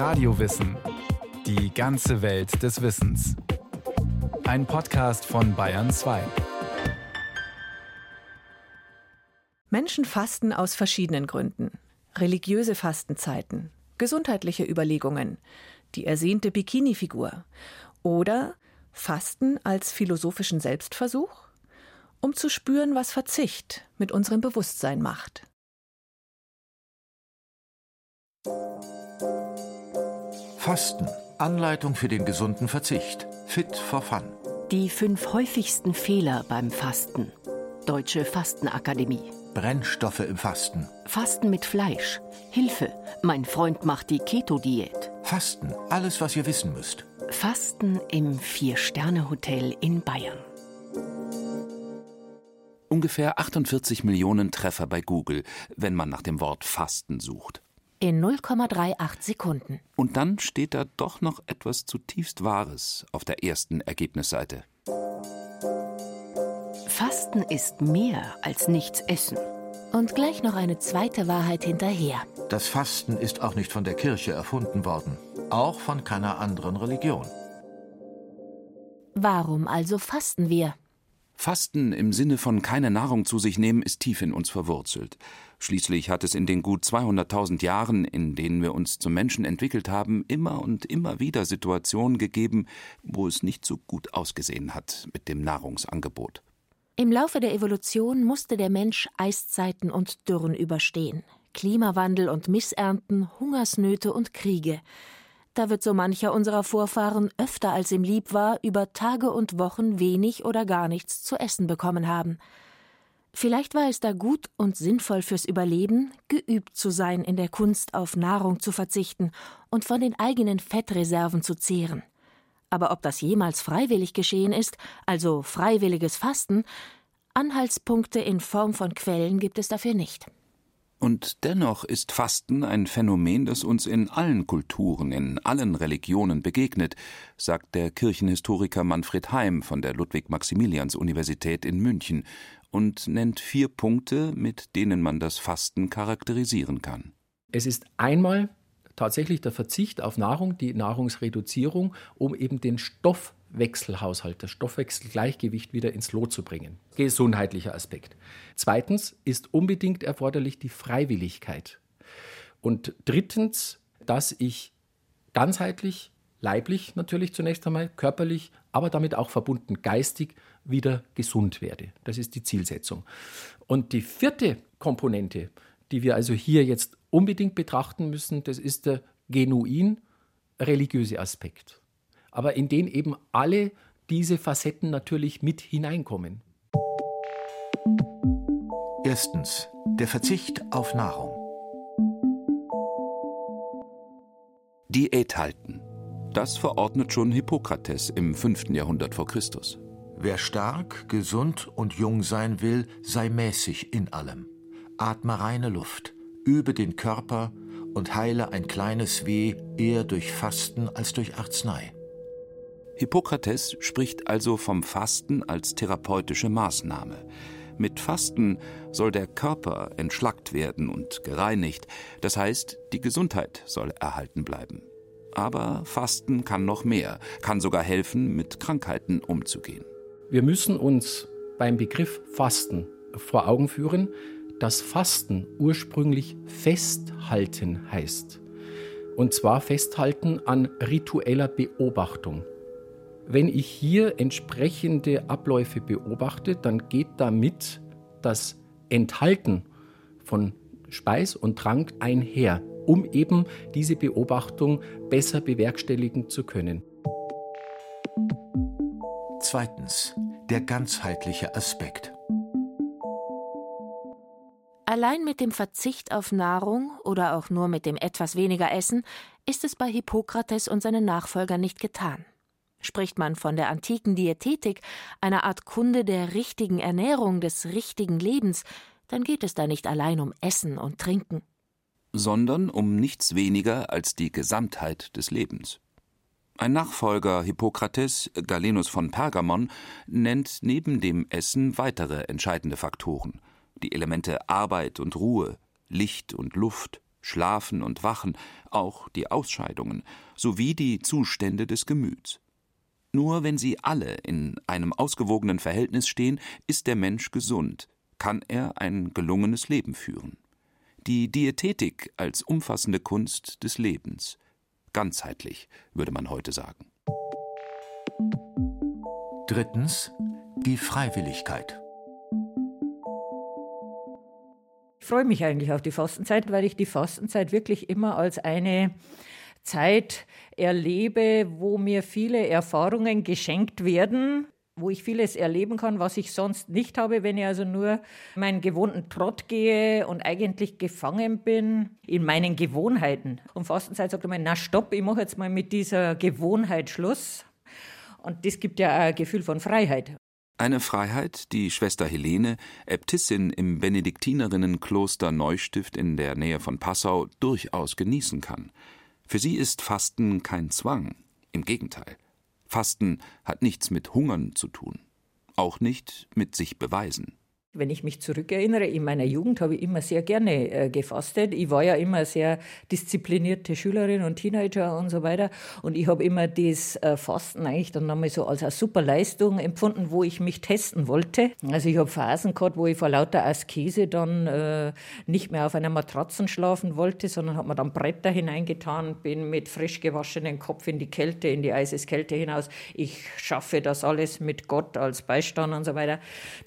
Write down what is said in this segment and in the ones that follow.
Radiowissen. Die ganze Welt des Wissens. Ein Podcast von Bayern 2. Menschen fasten aus verschiedenen Gründen. Religiöse Fastenzeiten, gesundheitliche Überlegungen, die ersehnte Bikini-Figur oder Fasten als philosophischen Selbstversuch, um zu spüren, was Verzicht mit unserem Bewusstsein macht. Fasten. Anleitung für den gesunden Verzicht. Fit for Fun. Die fünf häufigsten Fehler beim Fasten. Deutsche Fastenakademie. Brennstoffe im Fasten. Fasten mit Fleisch. Hilfe. Mein Freund macht die Keto-Diät. Fasten. Alles, was ihr wissen müsst. Fasten im Vier-Sterne-Hotel in Bayern. Ungefähr 48 Millionen Treffer bei Google, wenn man nach dem Wort Fasten sucht. In 0,38 Sekunden. Und dann steht da doch noch etwas zutiefst Wahres auf der ersten Ergebnisseite. Fasten ist mehr als nichts essen. Und gleich noch eine zweite Wahrheit hinterher. Das Fasten ist auch nicht von der Kirche erfunden worden. Auch von keiner anderen Religion. Warum also fasten wir? Fasten im Sinne von keine Nahrung zu sich nehmen ist tief in uns verwurzelt. Schließlich hat es in den gut 200.000 Jahren, in denen wir uns zum Menschen entwickelt haben, immer und immer wieder Situationen gegeben, wo es nicht so gut ausgesehen hat mit dem Nahrungsangebot. Im Laufe der Evolution musste der Mensch Eiszeiten und Dürren überstehen, Klimawandel und Missernten, Hungersnöte und Kriege. Da wird so mancher unserer Vorfahren öfter als ihm lieb war, über Tage und Wochen wenig oder gar nichts zu essen bekommen haben. Vielleicht war es da gut und sinnvoll fürs Überleben, geübt zu sein in der Kunst, auf Nahrung zu verzichten und von den eigenen Fettreserven zu zehren. Aber ob das jemals freiwillig geschehen ist, also freiwilliges Fasten, Anhaltspunkte in Form von Quellen gibt es dafür nicht. Und dennoch ist Fasten ein Phänomen, das uns in allen Kulturen, in allen Religionen begegnet, sagt der Kirchenhistoriker Manfred Heim von der Ludwig-Maximilians-Universität in München und nennt vier Punkte, mit denen man das Fasten charakterisieren kann. Es ist einmal tatsächlich der Verzicht auf Nahrung, die Nahrungsreduzierung, um eben den Stoffwechselhaushalt, das Stoffwechselgleichgewicht wieder ins Lot zu bringen. Gesundheitlicher Aspekt. Zweitens ist unbedingt erforderlich die Freiwilligkeit. Und drittens, dass ich ganzheitlich, leiblich natürlich zunächst einmal, körperlich, aber damit auch verbunden geistig wieder gesund werde. Das ist die Zielsetzung. Und die vierte Komponente, die wir also hier jetzt unbedingt betrachten müssen, das ist der genuin religiöse Aspekt. Aber in den eben alle diese Facetten natürlich mit hineinkommen. Erstens. Der Verzicht auf Nahrung. Diät halten. Das verordnet schon Hippokrates im 5. Jahrhundert vor Christus. Wer stark, gesund und jung sein will, sei mäßig in allem. Atme reine Luft, übe den Körper und heile ein kleines Weh eher durch Fasten als durch Arznei. Hippokrates spricht also vom Fasten als therapeutische Maßnahme. Mit Fasten soll der Körper entschlackt werden und gereinigt, das heißt, die Gesundheit soll erhalten bleiben. Aber Fasten kann noch mehr, kann sogar helfen, mit Krankheiten umzugehen. Wir müssen uns beim Begriff Fasten vor Augen führen, dass Fasten ursprünglich Festhalten heißt. Und zwar Festhalten an ritueller Beobachtung. Wenn ich hier entsprechende Abläufe beobachte, dann geht damit das Enthalten von Speis und Trank einher, um eben diese Beobachtung besser bewerkstelligen zu können. Zweitens. Der ganzheitliche Aspekt. Allein mit dem Verzicht auf Nahrung oder auch nur mit dem etwas weniger Essen ist es bei Hippokrates und seinen Nachfolgern nicht getan. Spricht man von der antiken Diätetik, einer Art Kunde der richtigen Ernährung, des richtigen Lebens, dann geht es da nicht allein um Essen und Trinken. Sondern um nichts weniger als die Gesamtheit des Lebens. Ein Nachfolger Hippokrates, Galenus von Pergamon, nennt neben dem Essen weitere entscheidende Faktoren. Die Elemente Arbeit und Ruhe, Licht und Luft, Schlafen und Wachen, auch die Ausscheidungen, sowie die Zustände des Gemüts. Nur wenn sie alle in einem ausgewogenen Verhältnis stehen, ist der Mensch gesund, kann er ein gelungenes Leben führen. Die Diätetik als umfassende Kunst des Lebens. Ganzheitlich, würde man heute sagen. Drittens die Freiwilligkeit. Ich freue mich eigentlich auf die Fastenzeit, weil ich die Fastenzeit wirklich immer als eine Zeit erlebe, wo mir viele Erfahrungen geschenkt werden, wo ich vieles erleben kann, was ich sonst nicht habe, wenn ich also nur meinen gewohnten Trott gehe und eigentlich gefangen bin in meinen Gewohnheiten. Und Fastenzeit sagt immer, na stopp, ich mache jetzt mal mit dieser Gewohnheit Schluss. Und das gibt ja ein Gefühl von Freiheit. Eine Freiheit, die Schwester Helene, Äbtissin im Benediktinerinnenkloster Neustift in der Nähe von Passau, durchaus genießen kann. Für sie ist Fasten kein Zwang, im Gegenteil. Fasten hat nichts mit Hungern zu tun, auch nicht mit sich beweisen. Wenn ich mich zurückerinnere, in meiner Jugend habe ich immer sehr gerne äh, gefastet. Ich war ja immer sehr disziplinierte Schülerin und Teenager und so weiter. Und ich habe immer das äh, Fasten eigentlich dann nochmal so als eine super Leistung empfunden, wo ich mich testen wollte. Also ich habe Phasen gehabt, wo ich vor lauter Askese dann äh, nicht mehr auf einer Matratze schlafen wollte, sondern habe mir dann Bretter hineingetan, bin mit frisch gewaschenem Kopf in die Kälte, in die Eiseskälte hinaus. Ich schaffe das alles mit Gott als Beistand und so weiter.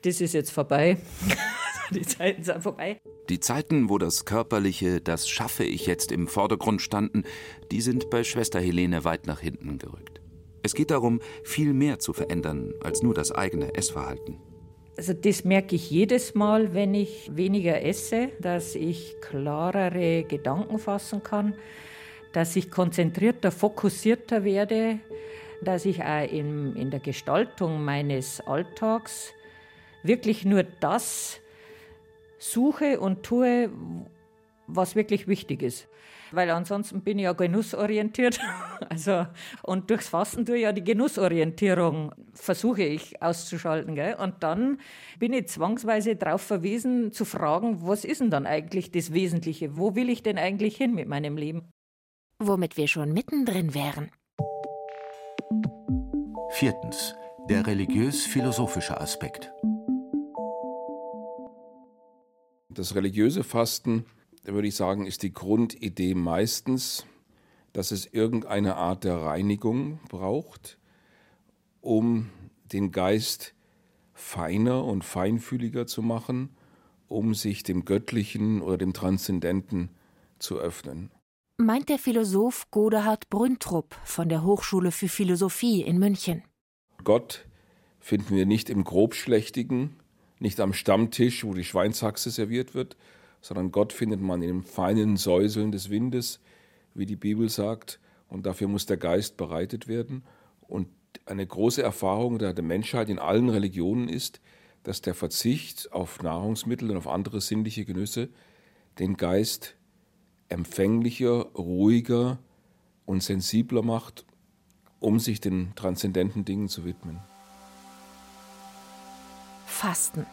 Das ist jetzt vorbei. Die Zeiten sind vorbei. Die Zeiten, wo das Körperliche, das schaffe ich jetzt im Vordergrund standen, die sind bei Schwester Helene weit nach hinten gerückt. Es geht darum, viel mehr zu verändern als nur das eigene Essverhalten. Also das merke ich jedes Mal, wenn ich weniger esse, dass ich klarere Gedanken fassen kann, dass ich konzentrierter, fokussierter werde, dass ich auch in, in der Gestaltung meines Alltags wirklich nur das suche und tue, was wirklich wichtig ist. Weil ansonsten bin ich ja genussorientiert. Also, und durchs Fasten tue ich ja die Genussorientierung, versuche ich auszuschalten. Gell? Und dann bin ich zwangsweise darauf verwiesen, zu fragen, was ist denn dann eigentlich das Wesentliche? Wo will ich denn eigentlich hin mit meinem Leben? Womit wir schon mittendrin wären. Viertens. Der religiös-philosophische Aspekt. Das religiöse Fasten, würde ich sagen, ist die Grundidee meistens, dass es irgendeine Art der Reinigung braucht, um den Geist feiner und feinfühliger zu machen, um sich dem Göttlichen oder dem Transzendenten zu öffnen. Meint der Philosoph Godehard Brüntrup von der Hochschule für Philosophie in München. Gott finden wir nicht im Grobschlächtigen, nicht am Stammtisch, wo die Schweinshaxe serviert wird, sondern Gott findet man in dem feinen Säuseln des Windes, wie die Bibel sagt. Und dafür muss der Geist bereitet werden. Und eine große Erfahrung der Menschheit in allen Religionen ist, dass der Verzicht auf Nahrungsmittel und auf andere sinnliche Genüsse den Geist empfänglicher, ruhiger und sensibler macht, um sich den transzendenten Dingen zu widmen. Fasten.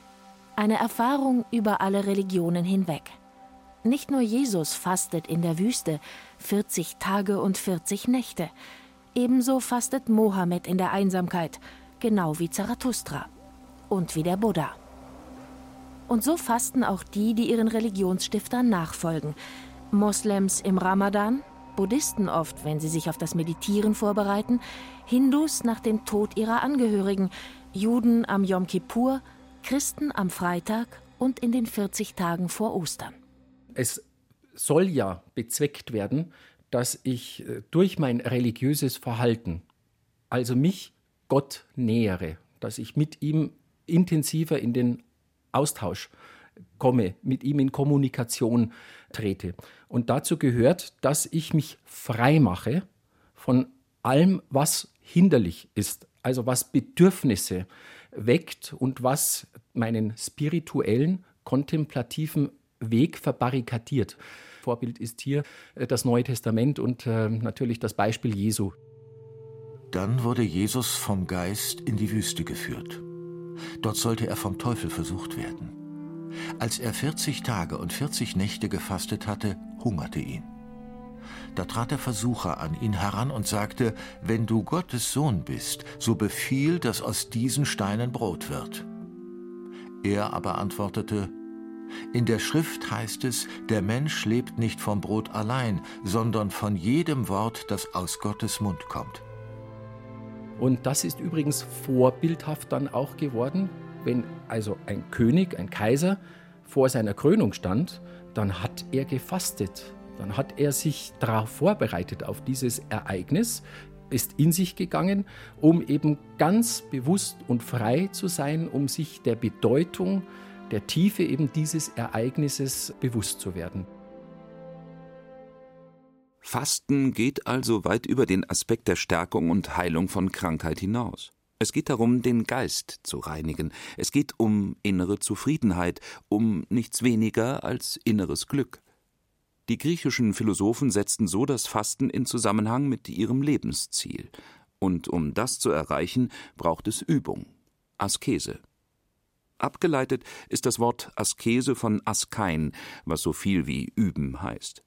Eine Erfahrung über alle Religionen hinweg. Nicht nur Jesus fastet in der Wüste 40 Tage und 40 Nächte. Ebenso fastet Mohammed in der Einsamkeit, genau wie Zarathustra und wie der Buddha. Und so fasten auch die, die ihren Religionsstiftern nachfolgen. Moslems im Ramadan, Buddhisten oft, wenn sie sich auf das Meditieren vorbereiten, Hindus nach dem Tod ihrer Angehörigen, Juden am Yom Kippur, Christen am Freitag und in den 40 Tagen vor Ostern. Es soll ja bezweckt werden, dass ich äh, durch mein religiöses Verhalten, also mich Gott nähere, dass ich mit ihm intensiver in den Austausch komme, mit ihm in Kommunikation trete. Und dazu gehört, dass ich mich frei mache von allem, was hinderlich ist, also was Bedürfnisse weckt und was meinen spirituellen, kontemplativen Weg verbarrikadiert. Vorbild ist hier äh, das Neue Testament und äh, natürlich das Beispiel Jesu. Dann wurde Jesus vom Geist in die Wüste geführt. Dort sollte er vom Teufel versucht werden. Als er 40 Tage und 40 Nächte gefastet hatte, hungerte ihn. Da trat der Versucher an ihn heran und sagte, Wenn du Gottes Sohn bist, so befiehl, dass aus diesen Steinen Brot wird. Er aber antwortete, in der Schrift heißt es, der Mensch lebt nicht vom Brot allein, sondern von jedem Wort, das aus Gottes Mund kommt. Und das ist übrigens vorbildhaft dann auch geworden, wenn also ein König, ein Kaiser vor seiner Krönung stand, dann hat er gefastet. Dann hat er sich darauf vorbereitet, auf dieses Ereignis, ist in sich gegangen, um eben ganz bewusst und frei zu sein, um sich der Bedeutung, der Tiefe eben dieses Ereignisses bewusst zu werden. Fasten geht also weit über den Aspekt der Stärkung und Heilung von Krankheit hinaus. Es geht darum, den Geist zu reinigen. Es geht um innere Zufriedenheit, um nichts weniger als inneres Glück. Die griechischen Philosophen setzten so das Fasten in Zusammenhang mit ihrem Lebensziel. Und um das zu erreichen, braucht es Übung, Askese. Abgeleitet ist das Wort Askese von Askein, was so viel wie üben heißt.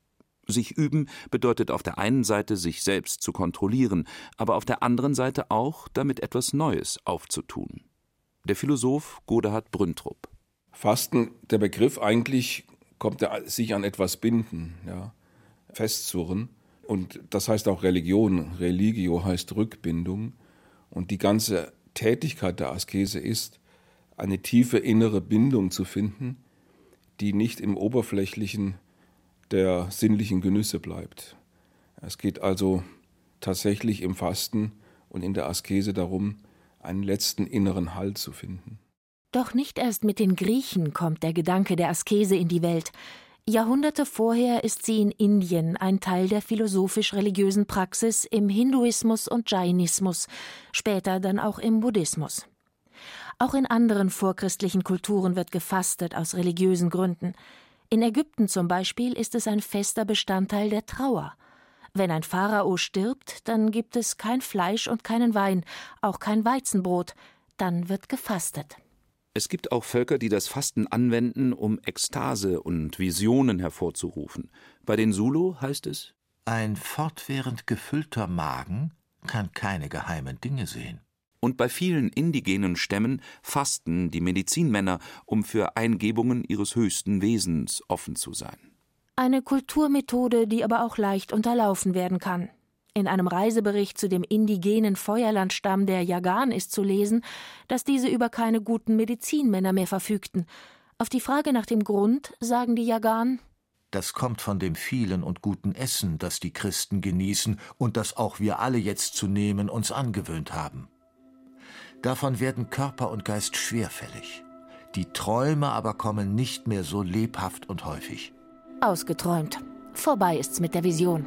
Sich üben bedeutet auf der einen Seite, sich selbst zu kontrollieren, aber auf der anderen Seite auch, damit etwas Neues aufzutun. Der Philosoph Godehard Brüntrup. Fasten, der Begriff eigentlich kommt er sich an etwas binden, ja, festzurren. Und das heißt auch Religion. Religio heißt Rückbindung. Und die ganze Tätigkeit der Askese ist, eine tiefe innere Bindung zu finden, die nicht im oberflächlichen der sinnlichen Genüsse bleibt. Es geht also tatsächlich im Fasten und in der Askese darum, einen letzten inneren Halt zu finden. Doch nicht erst mit den Griechen kommt der Gedanke der Askese in die Welt. Jahrhunderte vorher ist sie in Indien ein Teil der philosophisch-religiösen Praxis im Hinduismus und Jainismus, später dann auch im Buddhismus. Auch in anderen vorchristlichen Kulturen wird gefastet aus religiösen Gründen. In Ägypten zum Beispiel ist es ein fester Bestandteil der Trauer. Wenn ein Pharao stirbt, dann gibt es kein Fleisch und keinen Wein, auch kein Weizenbrot, dann wird gefastet. Es gibt auch Völker, die das Fasten anwenden, um Ekstase und Visionen hervorzurufen. Bei den Zulu heißt es Ein fortwährend gefüllter Magen kann keine geheimen Dinge sehen. Und bei vielen indigenen Stämmen fasten die Medizinmänner, um für Eingebungen ihres höchsten Wesens offen zu sein. Eine Kulturmethode, die aber auch leicht unterlaufen werden kann. In einem Reisebericht zu dem indigenen Feuerlandstamm der Jagan ist zu lesen, dass diese über keine guten Medizinmänner mehr verfügten. Auf die Frage nach dem Grund sagen die Jagan Das kommt von dem vielen und guten Essen, das die Christen genießen und das auch wir alle jetzt zu nehmen uns angewöhnt haben. Davon werden Körper und Geist schwerfällig. Die Träume aber kommen nicht mehr so lebhaft und häufig. Ausgeträumt. Vorbei ist's mit der Vision.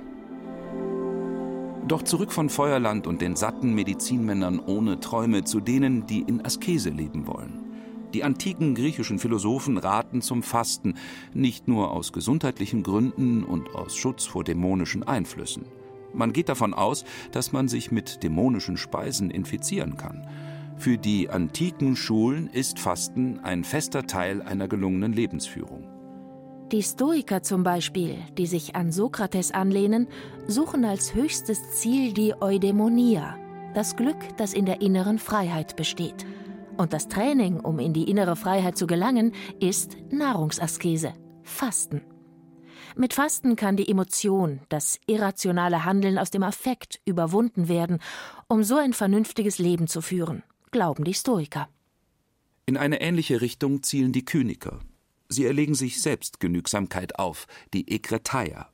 Doch zurück von Feuerland und den satten Medizinmännern ohne Träume zu denen, die in Askese leben wollen. Die antiken griechischen Philosophen raten zum Fasten, nicht nur aus gesundheitlichen Gründen und aus Schutz vor dämonischen Einflüssen. Man geht davon aus, dass man sich mit dämonischen Speisen infizieren kann. Für die antiken Schulen ist Fasten ein fester Teil einer gelungenen Lebensführung. Die Stoiker zum Beispiel, die sich an Sokrates anlehnen, suchen als höchstes Ziel die Eudämonia, das Glück, das in der inneren Freiheit besteht. Und das Training, um in die innere Freiheit zu gelangen, ist Nahrungsaskese, Fasten. Mit Fasten kann die Emotion, das irrationale Handeln aus dem Affekt überwunden werden, um so ein vernünftiges Leben zu führen glauben die Stoiker. In eine ähnliche Richtung zielen die Kyniker. Sie erlegen sich Selbstgenügsamkeit auf, die Ekretaia.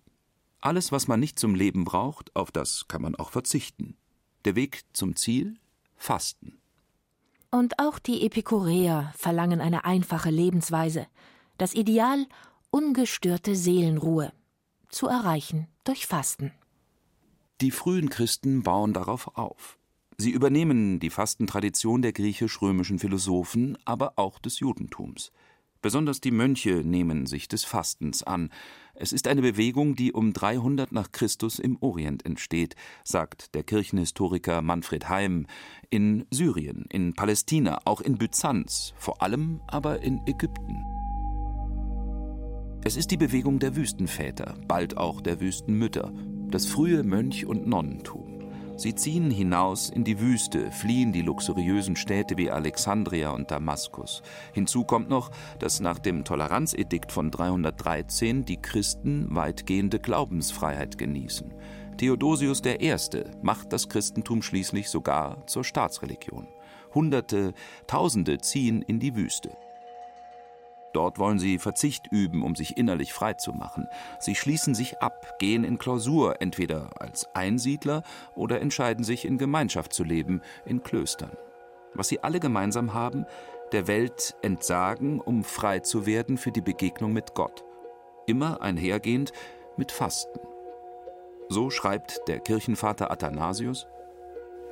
Alles, was man nicht zum Leben braucht, auf das kann man auch verzichten. Der Weg zum Ziel? Fasten. Und auch die Epikureer verlangen eine einfache Lebensweise. Das Ideal ungestörte Seelenruhe. Zu erreichen durch Fasten. Die frühen Christen bauen darauf auf. Sie übernehmen die Fastentradition der griechisch-römischen Philosophen, aber auch des Judentums. Besonders die Mönche nehmen sich des Fastens an. Es ist eine Bewegung, die um 300 nach Christus im Orient entsteht, sagt der Kirchenhistoriker Manfred Heim. In Syrien, in Palästina, auch in Byzanz, vor allem aber in Ägypten. Es ist die Bewegung der Wüstenväter, bald auch der Wüstenmütter, das frühe Mönch- und Nonnentum. Sie ziehen hinaus in die Wüste, fliehen die luxuriösen Städte wie Alexandria und Damaskus. Hinzu kommt noch, dass nach dem Toleranzedikt von 313 die Christen weitgehende Glaubensfreiheit genießen. Theodosius I. macht das Christentum schließlich sogar zur Staatsreligion. Hunderte, Tausende ziehen in die Wüste. Dort wollen sie Verzicht üben, um sich innerlich frei zu machen. Sie schließen sich ab, gehen in Klausur, entweder als Einsiedler oder entscheiden sich in Gemeinschaft zu leben, in Klöstern. Was sie alle gemeinsam haben, der Welt entsagen, um frei zu werden für die Begegnung mit Gott. Immer einhergehend mit Fasten. So schreibt der Kirchenvater Athanasius: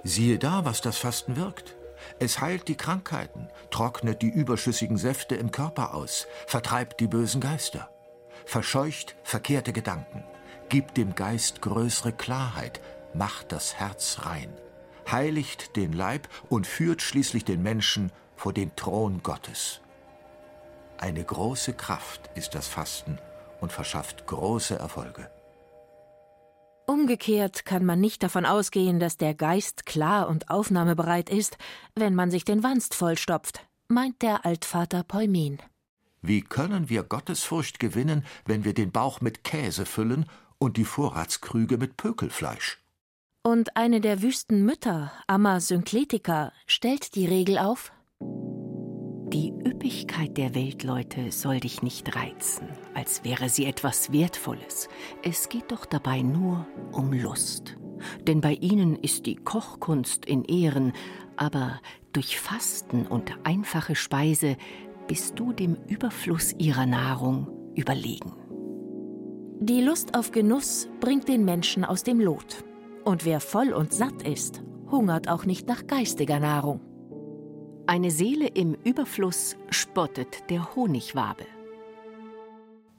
Siehe da, was das Fasten wirkt. Es heilt die Krankheiten, trocknet die überschüssigen Säfte im Körper aus, vertreibt die bösen Geister, verscheucht verkehrte Gedanken, gibt dem Geist größere Klarheit, macht das Herz rein, heiligt den Leib und führt schließlich den Menschen vor den Thron Gottes. Eine große Kraft ist das Fasten und verschafft große Erfolge. Umgekehrt kann man nicht davon ausgehen, dass der Geist klar und aufnahmebereit ist, wenn man sich den Wanst vollstopft, meint der Altvater Peumin. Wie können wir Gottesfurcht gewinnen, wenn wir den Bauch mit Käse füllen und die Vorratskrüge mit Pökelfleisch? Und eine der Wüstenmütter, Amma Synkletica, stellt die Regel auf: Die Üppigkeit der Weltleute soll dich nicht reizen, als wäre sie etwas Wertvolles. Es geht doch dabei nur um Lust. Denn bei ihnen ist die Kochkunst in Ehren, aber durch Fasten und einfache Speise bist du dem Überfluss ihrer Nahrung überlegen. Die Lust auf Genuss bringt den Menschen aus dem Lot. Und wer voll und satt ist, hungert auch nicht nach geistiger Nahrung. Eine Seele im Überfluss spottet der Honigwabe.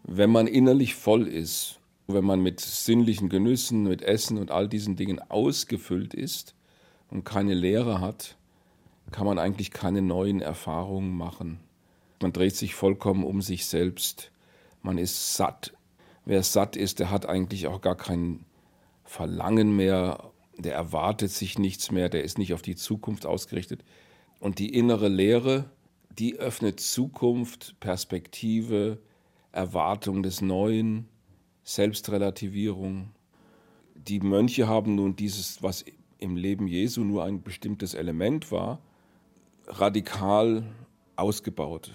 Wenn man innerlich voll ist, wenn man mit sinnlichen Genüssen, mit Essen und all diesen Dingen ausgefüllt ist und keine Leere hat, kann man eigentlich keine neuen Erfahrungen machen. Man dreht sich vollkommen um sich selbst. Man ist satt. Wer satt ist, der hat eigentlich auch gar kein Verlangen mehr, der erwartet sich nichts mehr, der ist nicht auf die Zukunft ausgerichtet. Und die innere Lehre, die öffnet Zukunft, Perspektive, Erwartung des Neuen, Selbstrelativierung. Die Mönche haben nun dieses, was im Leben Jesu nur ein bestimmtes Element war, radikal ausgebaut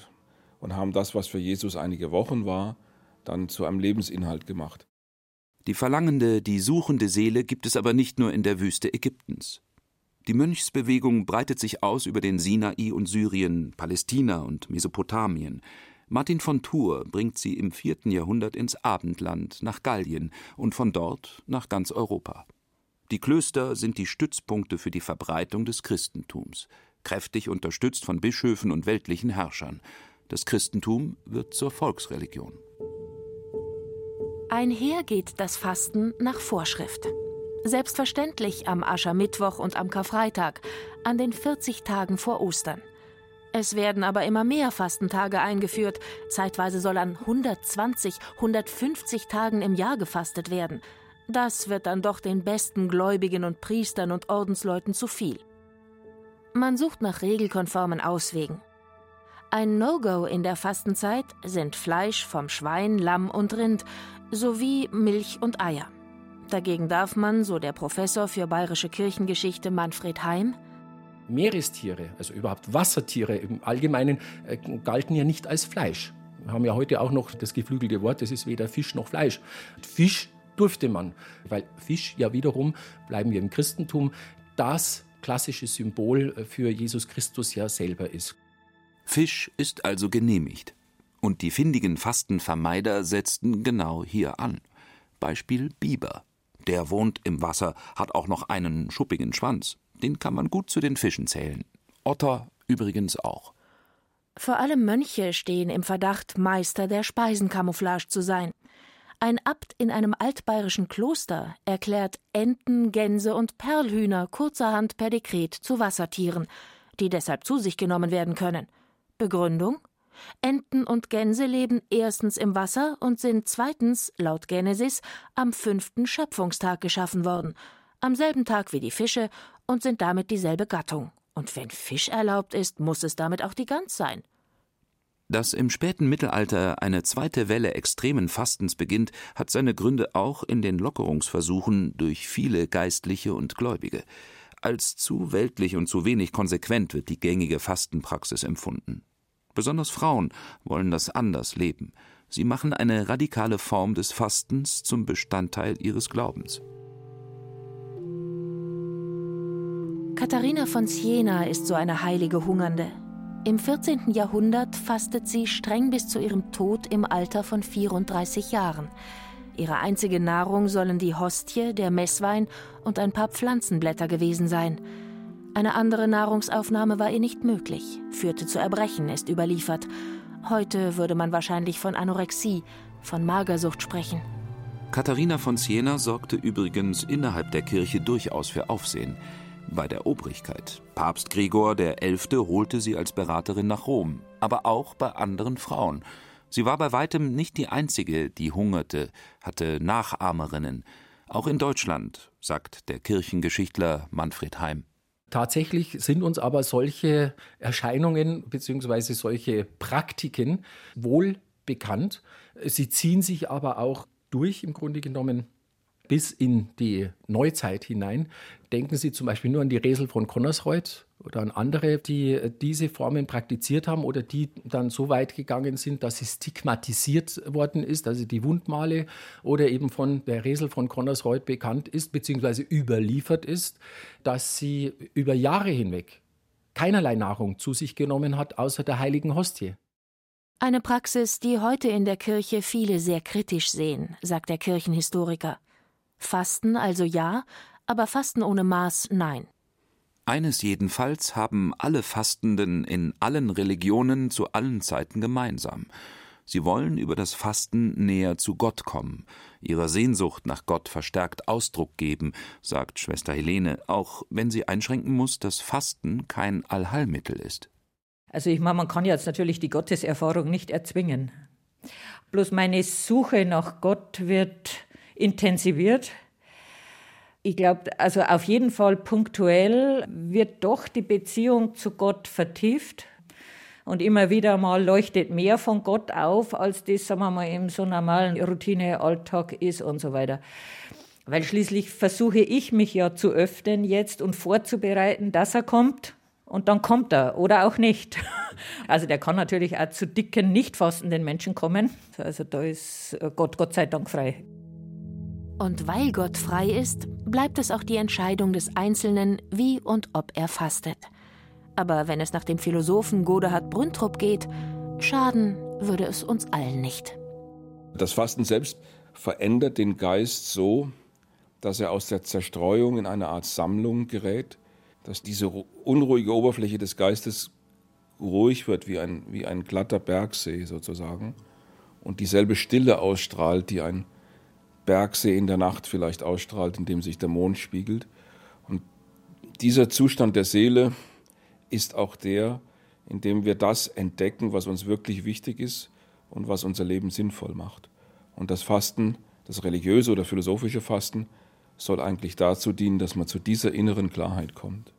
und haben das, was für Jesus einige Wochen war, dann zu einem Lebensinhalt gemacht. Die verlangende, die suchende Seele gibt es aber nicht nur in der Wüste Ägyptens. Die Mönchsbewegung breitet sich aus über den Sinai und Syrien, Palästina und Mesopotamien. Martin von Tours bringt sie im vierten Jahrhundert ins Abendland nach Gallien und von dort nach ganz Europa. Die Klöster sind die Stützpunkte für die Verbreitung des Christentums, kräftig unterstützt von Bischöfen und weltlichen Herrschern. Das Christentum wird zur Volksreligion. Einher geht das Fasten nach Vorschrift. Selbstverständlich am Aschermittwoch und am Karfreitag, an den 40 Tagen vor Ostern. Es werden aber immer mehr Fastentage eingeführt. Zeitweise soll an 120, 150 Tagen im Jahr gefastet werden. Das wird dann doch den besten Gläubigen und Priestern und Ordensleuten zu viel. Man sucht nach regelkonformen Auswegen. Ein No-Go in der Fastenzeit sind Fleisch vom Schwein, Lamm und Rind sowie Milch und Eier. Dagegen darf man, so der Professor für bayerische Kirchengeschichte Manfred Heim, Meerestiere, also überhaupt Wassertiere im Allgemeinen, äh, galten ja nicht als Fleisch. Wir haben ja heute auch noch das geflügelte Wort, das ist weder Fisch noch Fleisch. Fisch durfte man, weil Fisch ja wiederum, bleiben wir im Christentum, das klassische Symbol äh, für Jesus Christus ja selber ist. Fisch ist also genehmigt. Und die findigen Fastenvermeider setzten genau hier an. Beispiel Biber. Der wohnt im Wasser, hat auch noch einen schuppigen Schwanz. Den kann man gut zu den Fischen zählen. Otter übrigens auch. Vor allem Mönche stehen im Verdacht, Meister der Speisenkamouflage zu sein. Ein Abt in einem altbayerischen Kloster erklärt Enten, Gänse und Perlhühner kurzerhand per Dekret zu Wassertieren, die deshalb zu sich genommen werden können. Begründung? Enten und Gänse leben erstens im Wasser und sind zweitens, laut Genesis, am fünften Schöpfungstag geschaffen worden, am selben Tag wie die Fische und sind damit dieselbe Gattung. Und wenn Fisch erlaubt ist, muss es damit auch die Gans sein. Dass im späten Mittelalter eine zweite Welle extremen Fastens beginnt, hat seine Gründe auch in den Lockerungsversuchen durch viele Geistliche und Gläubige. Als zu weltlich und zu wenig konsequent wird die gängige Fastenpraxis empfunden. Besonders Frauen wollen das anders leben. Sie machen eine radikale Form des Fastens zum Bestandteil ihres Glaubens. Katharina von Siena ist so eine heilige Hungernde. Im 14. Jahrhundert fastet sie streng bis zu ihrem Tod im Alter von 34 Jahren. Ihre einzige Nahrung sollen die Hostie, der Messwein und ein paar Pflanzenblätter gewesen sein. Eine andere Nahrungsaufnahme war ihr nicht möglich, führte zu Erbrechen, ist überliefert. Heute würde man wahrscheinlich von Anorexie, von Magersucht sprechen. Katharina von Siena sorgte übrigens innerhalb der Kirche durchaus für Aufsehen bei der Obrigkeit. Papst Gregor XI. holte sie als Beraterin nach Rom, aber auch bei anderen Frauen. Sie war bei weitem nicht die einzige, die hungerte, hatte Nachahmerinnen. Auch in Deutschland, sagt der Kirchengeschichtler Manfred Heim. Tatsächlich sind uns aber solche Erscheinungen bzw. solche Praktiken wohl bekannt. Sie ziehen sich aber auch durch im Grunde genommen bis in die Neuzeit hinein. Denken Sie zum Beispiel nur an die Resel von Connersreuth oder an andere, die diese Formen praktiziert haben oder die dann so weit gegangen sind, dass sie stigmatisiert worden ist, also die Wundmale oder eben von der Resel von Connersreuth bekannt ist, beziehungsweise überliefert ist, dass sie über Jahre hinweg keinerlei Nahrung zu sich genommen hat, außer der heiligen Hostie. Eine Praxis, die heute in der Kirche viele sehr kritisch sehen, sagt der Kirchenhistoriker. Fasten also ja, aber Fasten ohne Maß nein. Eines jedenfalls haben alle Fastenden in allen Religionen zu allen Zeiten gemeinsam. Sie wollen über das Fasten näher zu Gott kommen, ihrer Sehnsucht nach Gott verstärkt Ausdruck geben, sagt Schwester Helene, auch wenn sie einschränken muss, dass Fasten kein Allheilmittel ist. Also ich meine, man kann jetzt natürlich die Gotteserfahrung nicht erzwingen. Bloß meine Suche nach Gott wird intensiviert. Ich glaube, also auf jeden Fall punktuell wird doch die Beziehung zu Gott vertieft. Und immer wieder mal leuchtet mehr von Gott auf, als das, sagen wir mal, im so normalen Routine-Alltag ist und so weiter. Weil schließlich versuche ich mich ja zu öffnen jetzt und vorzubereiten, dass er kommt. Und dann kommt er oder auch nicht. Also der kann natürlich auch zu dicken, nicht fastenden Menschen kommen. Also da ist Gott Gott sei Dank frei. Und weil Gott frei ist, bleibt es auch die Entscheidung des Einzelnen, wie und ob er fastet. Aber wenn es nach dem Philosophen Godehard Brüntrup geht, schaden würde es uns allen nicht. Das Fasten selbst verändert den Geist so, dass er aus der Zerstreuung in eine Art Sammlung gerät, dass diese unruhige Oberfläche des Geistes ruhig wird, wie ein, wie ein glatter Bergsee sozusagen, und dieselbe Stille ausstrahlt, die ein Bergsee in der Nacht vielleicht ausstrahlt, in dem sich der Mond spiegelt. Und dieser Zustand der Seele ist auch der, in dem wir das entdecken, was uns wirklich wichtig ist und was unser Leben sinnvoll macht. Und das Fasten, das religiöse oder philosophische Fasten, soll eigentlich dazu dienen, dass man zu dieser inneren Klarheit kommt.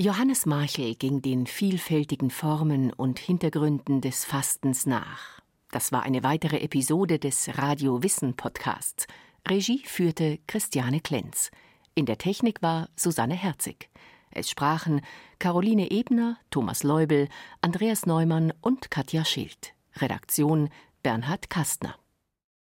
Johannes Marchel ging den vielfältigen Formen und Hintergründen des Fastens nach. Das war eine weitere Episode des Radio Wissen Podcasts. Regie führte Christiane Klenz. In der Technik war Susanne Herzig. Es sprachen Caroline Ebner, Thomas Leubel, Andreas Neumann und Katja Schild. Redaktion Bernhard Kastner.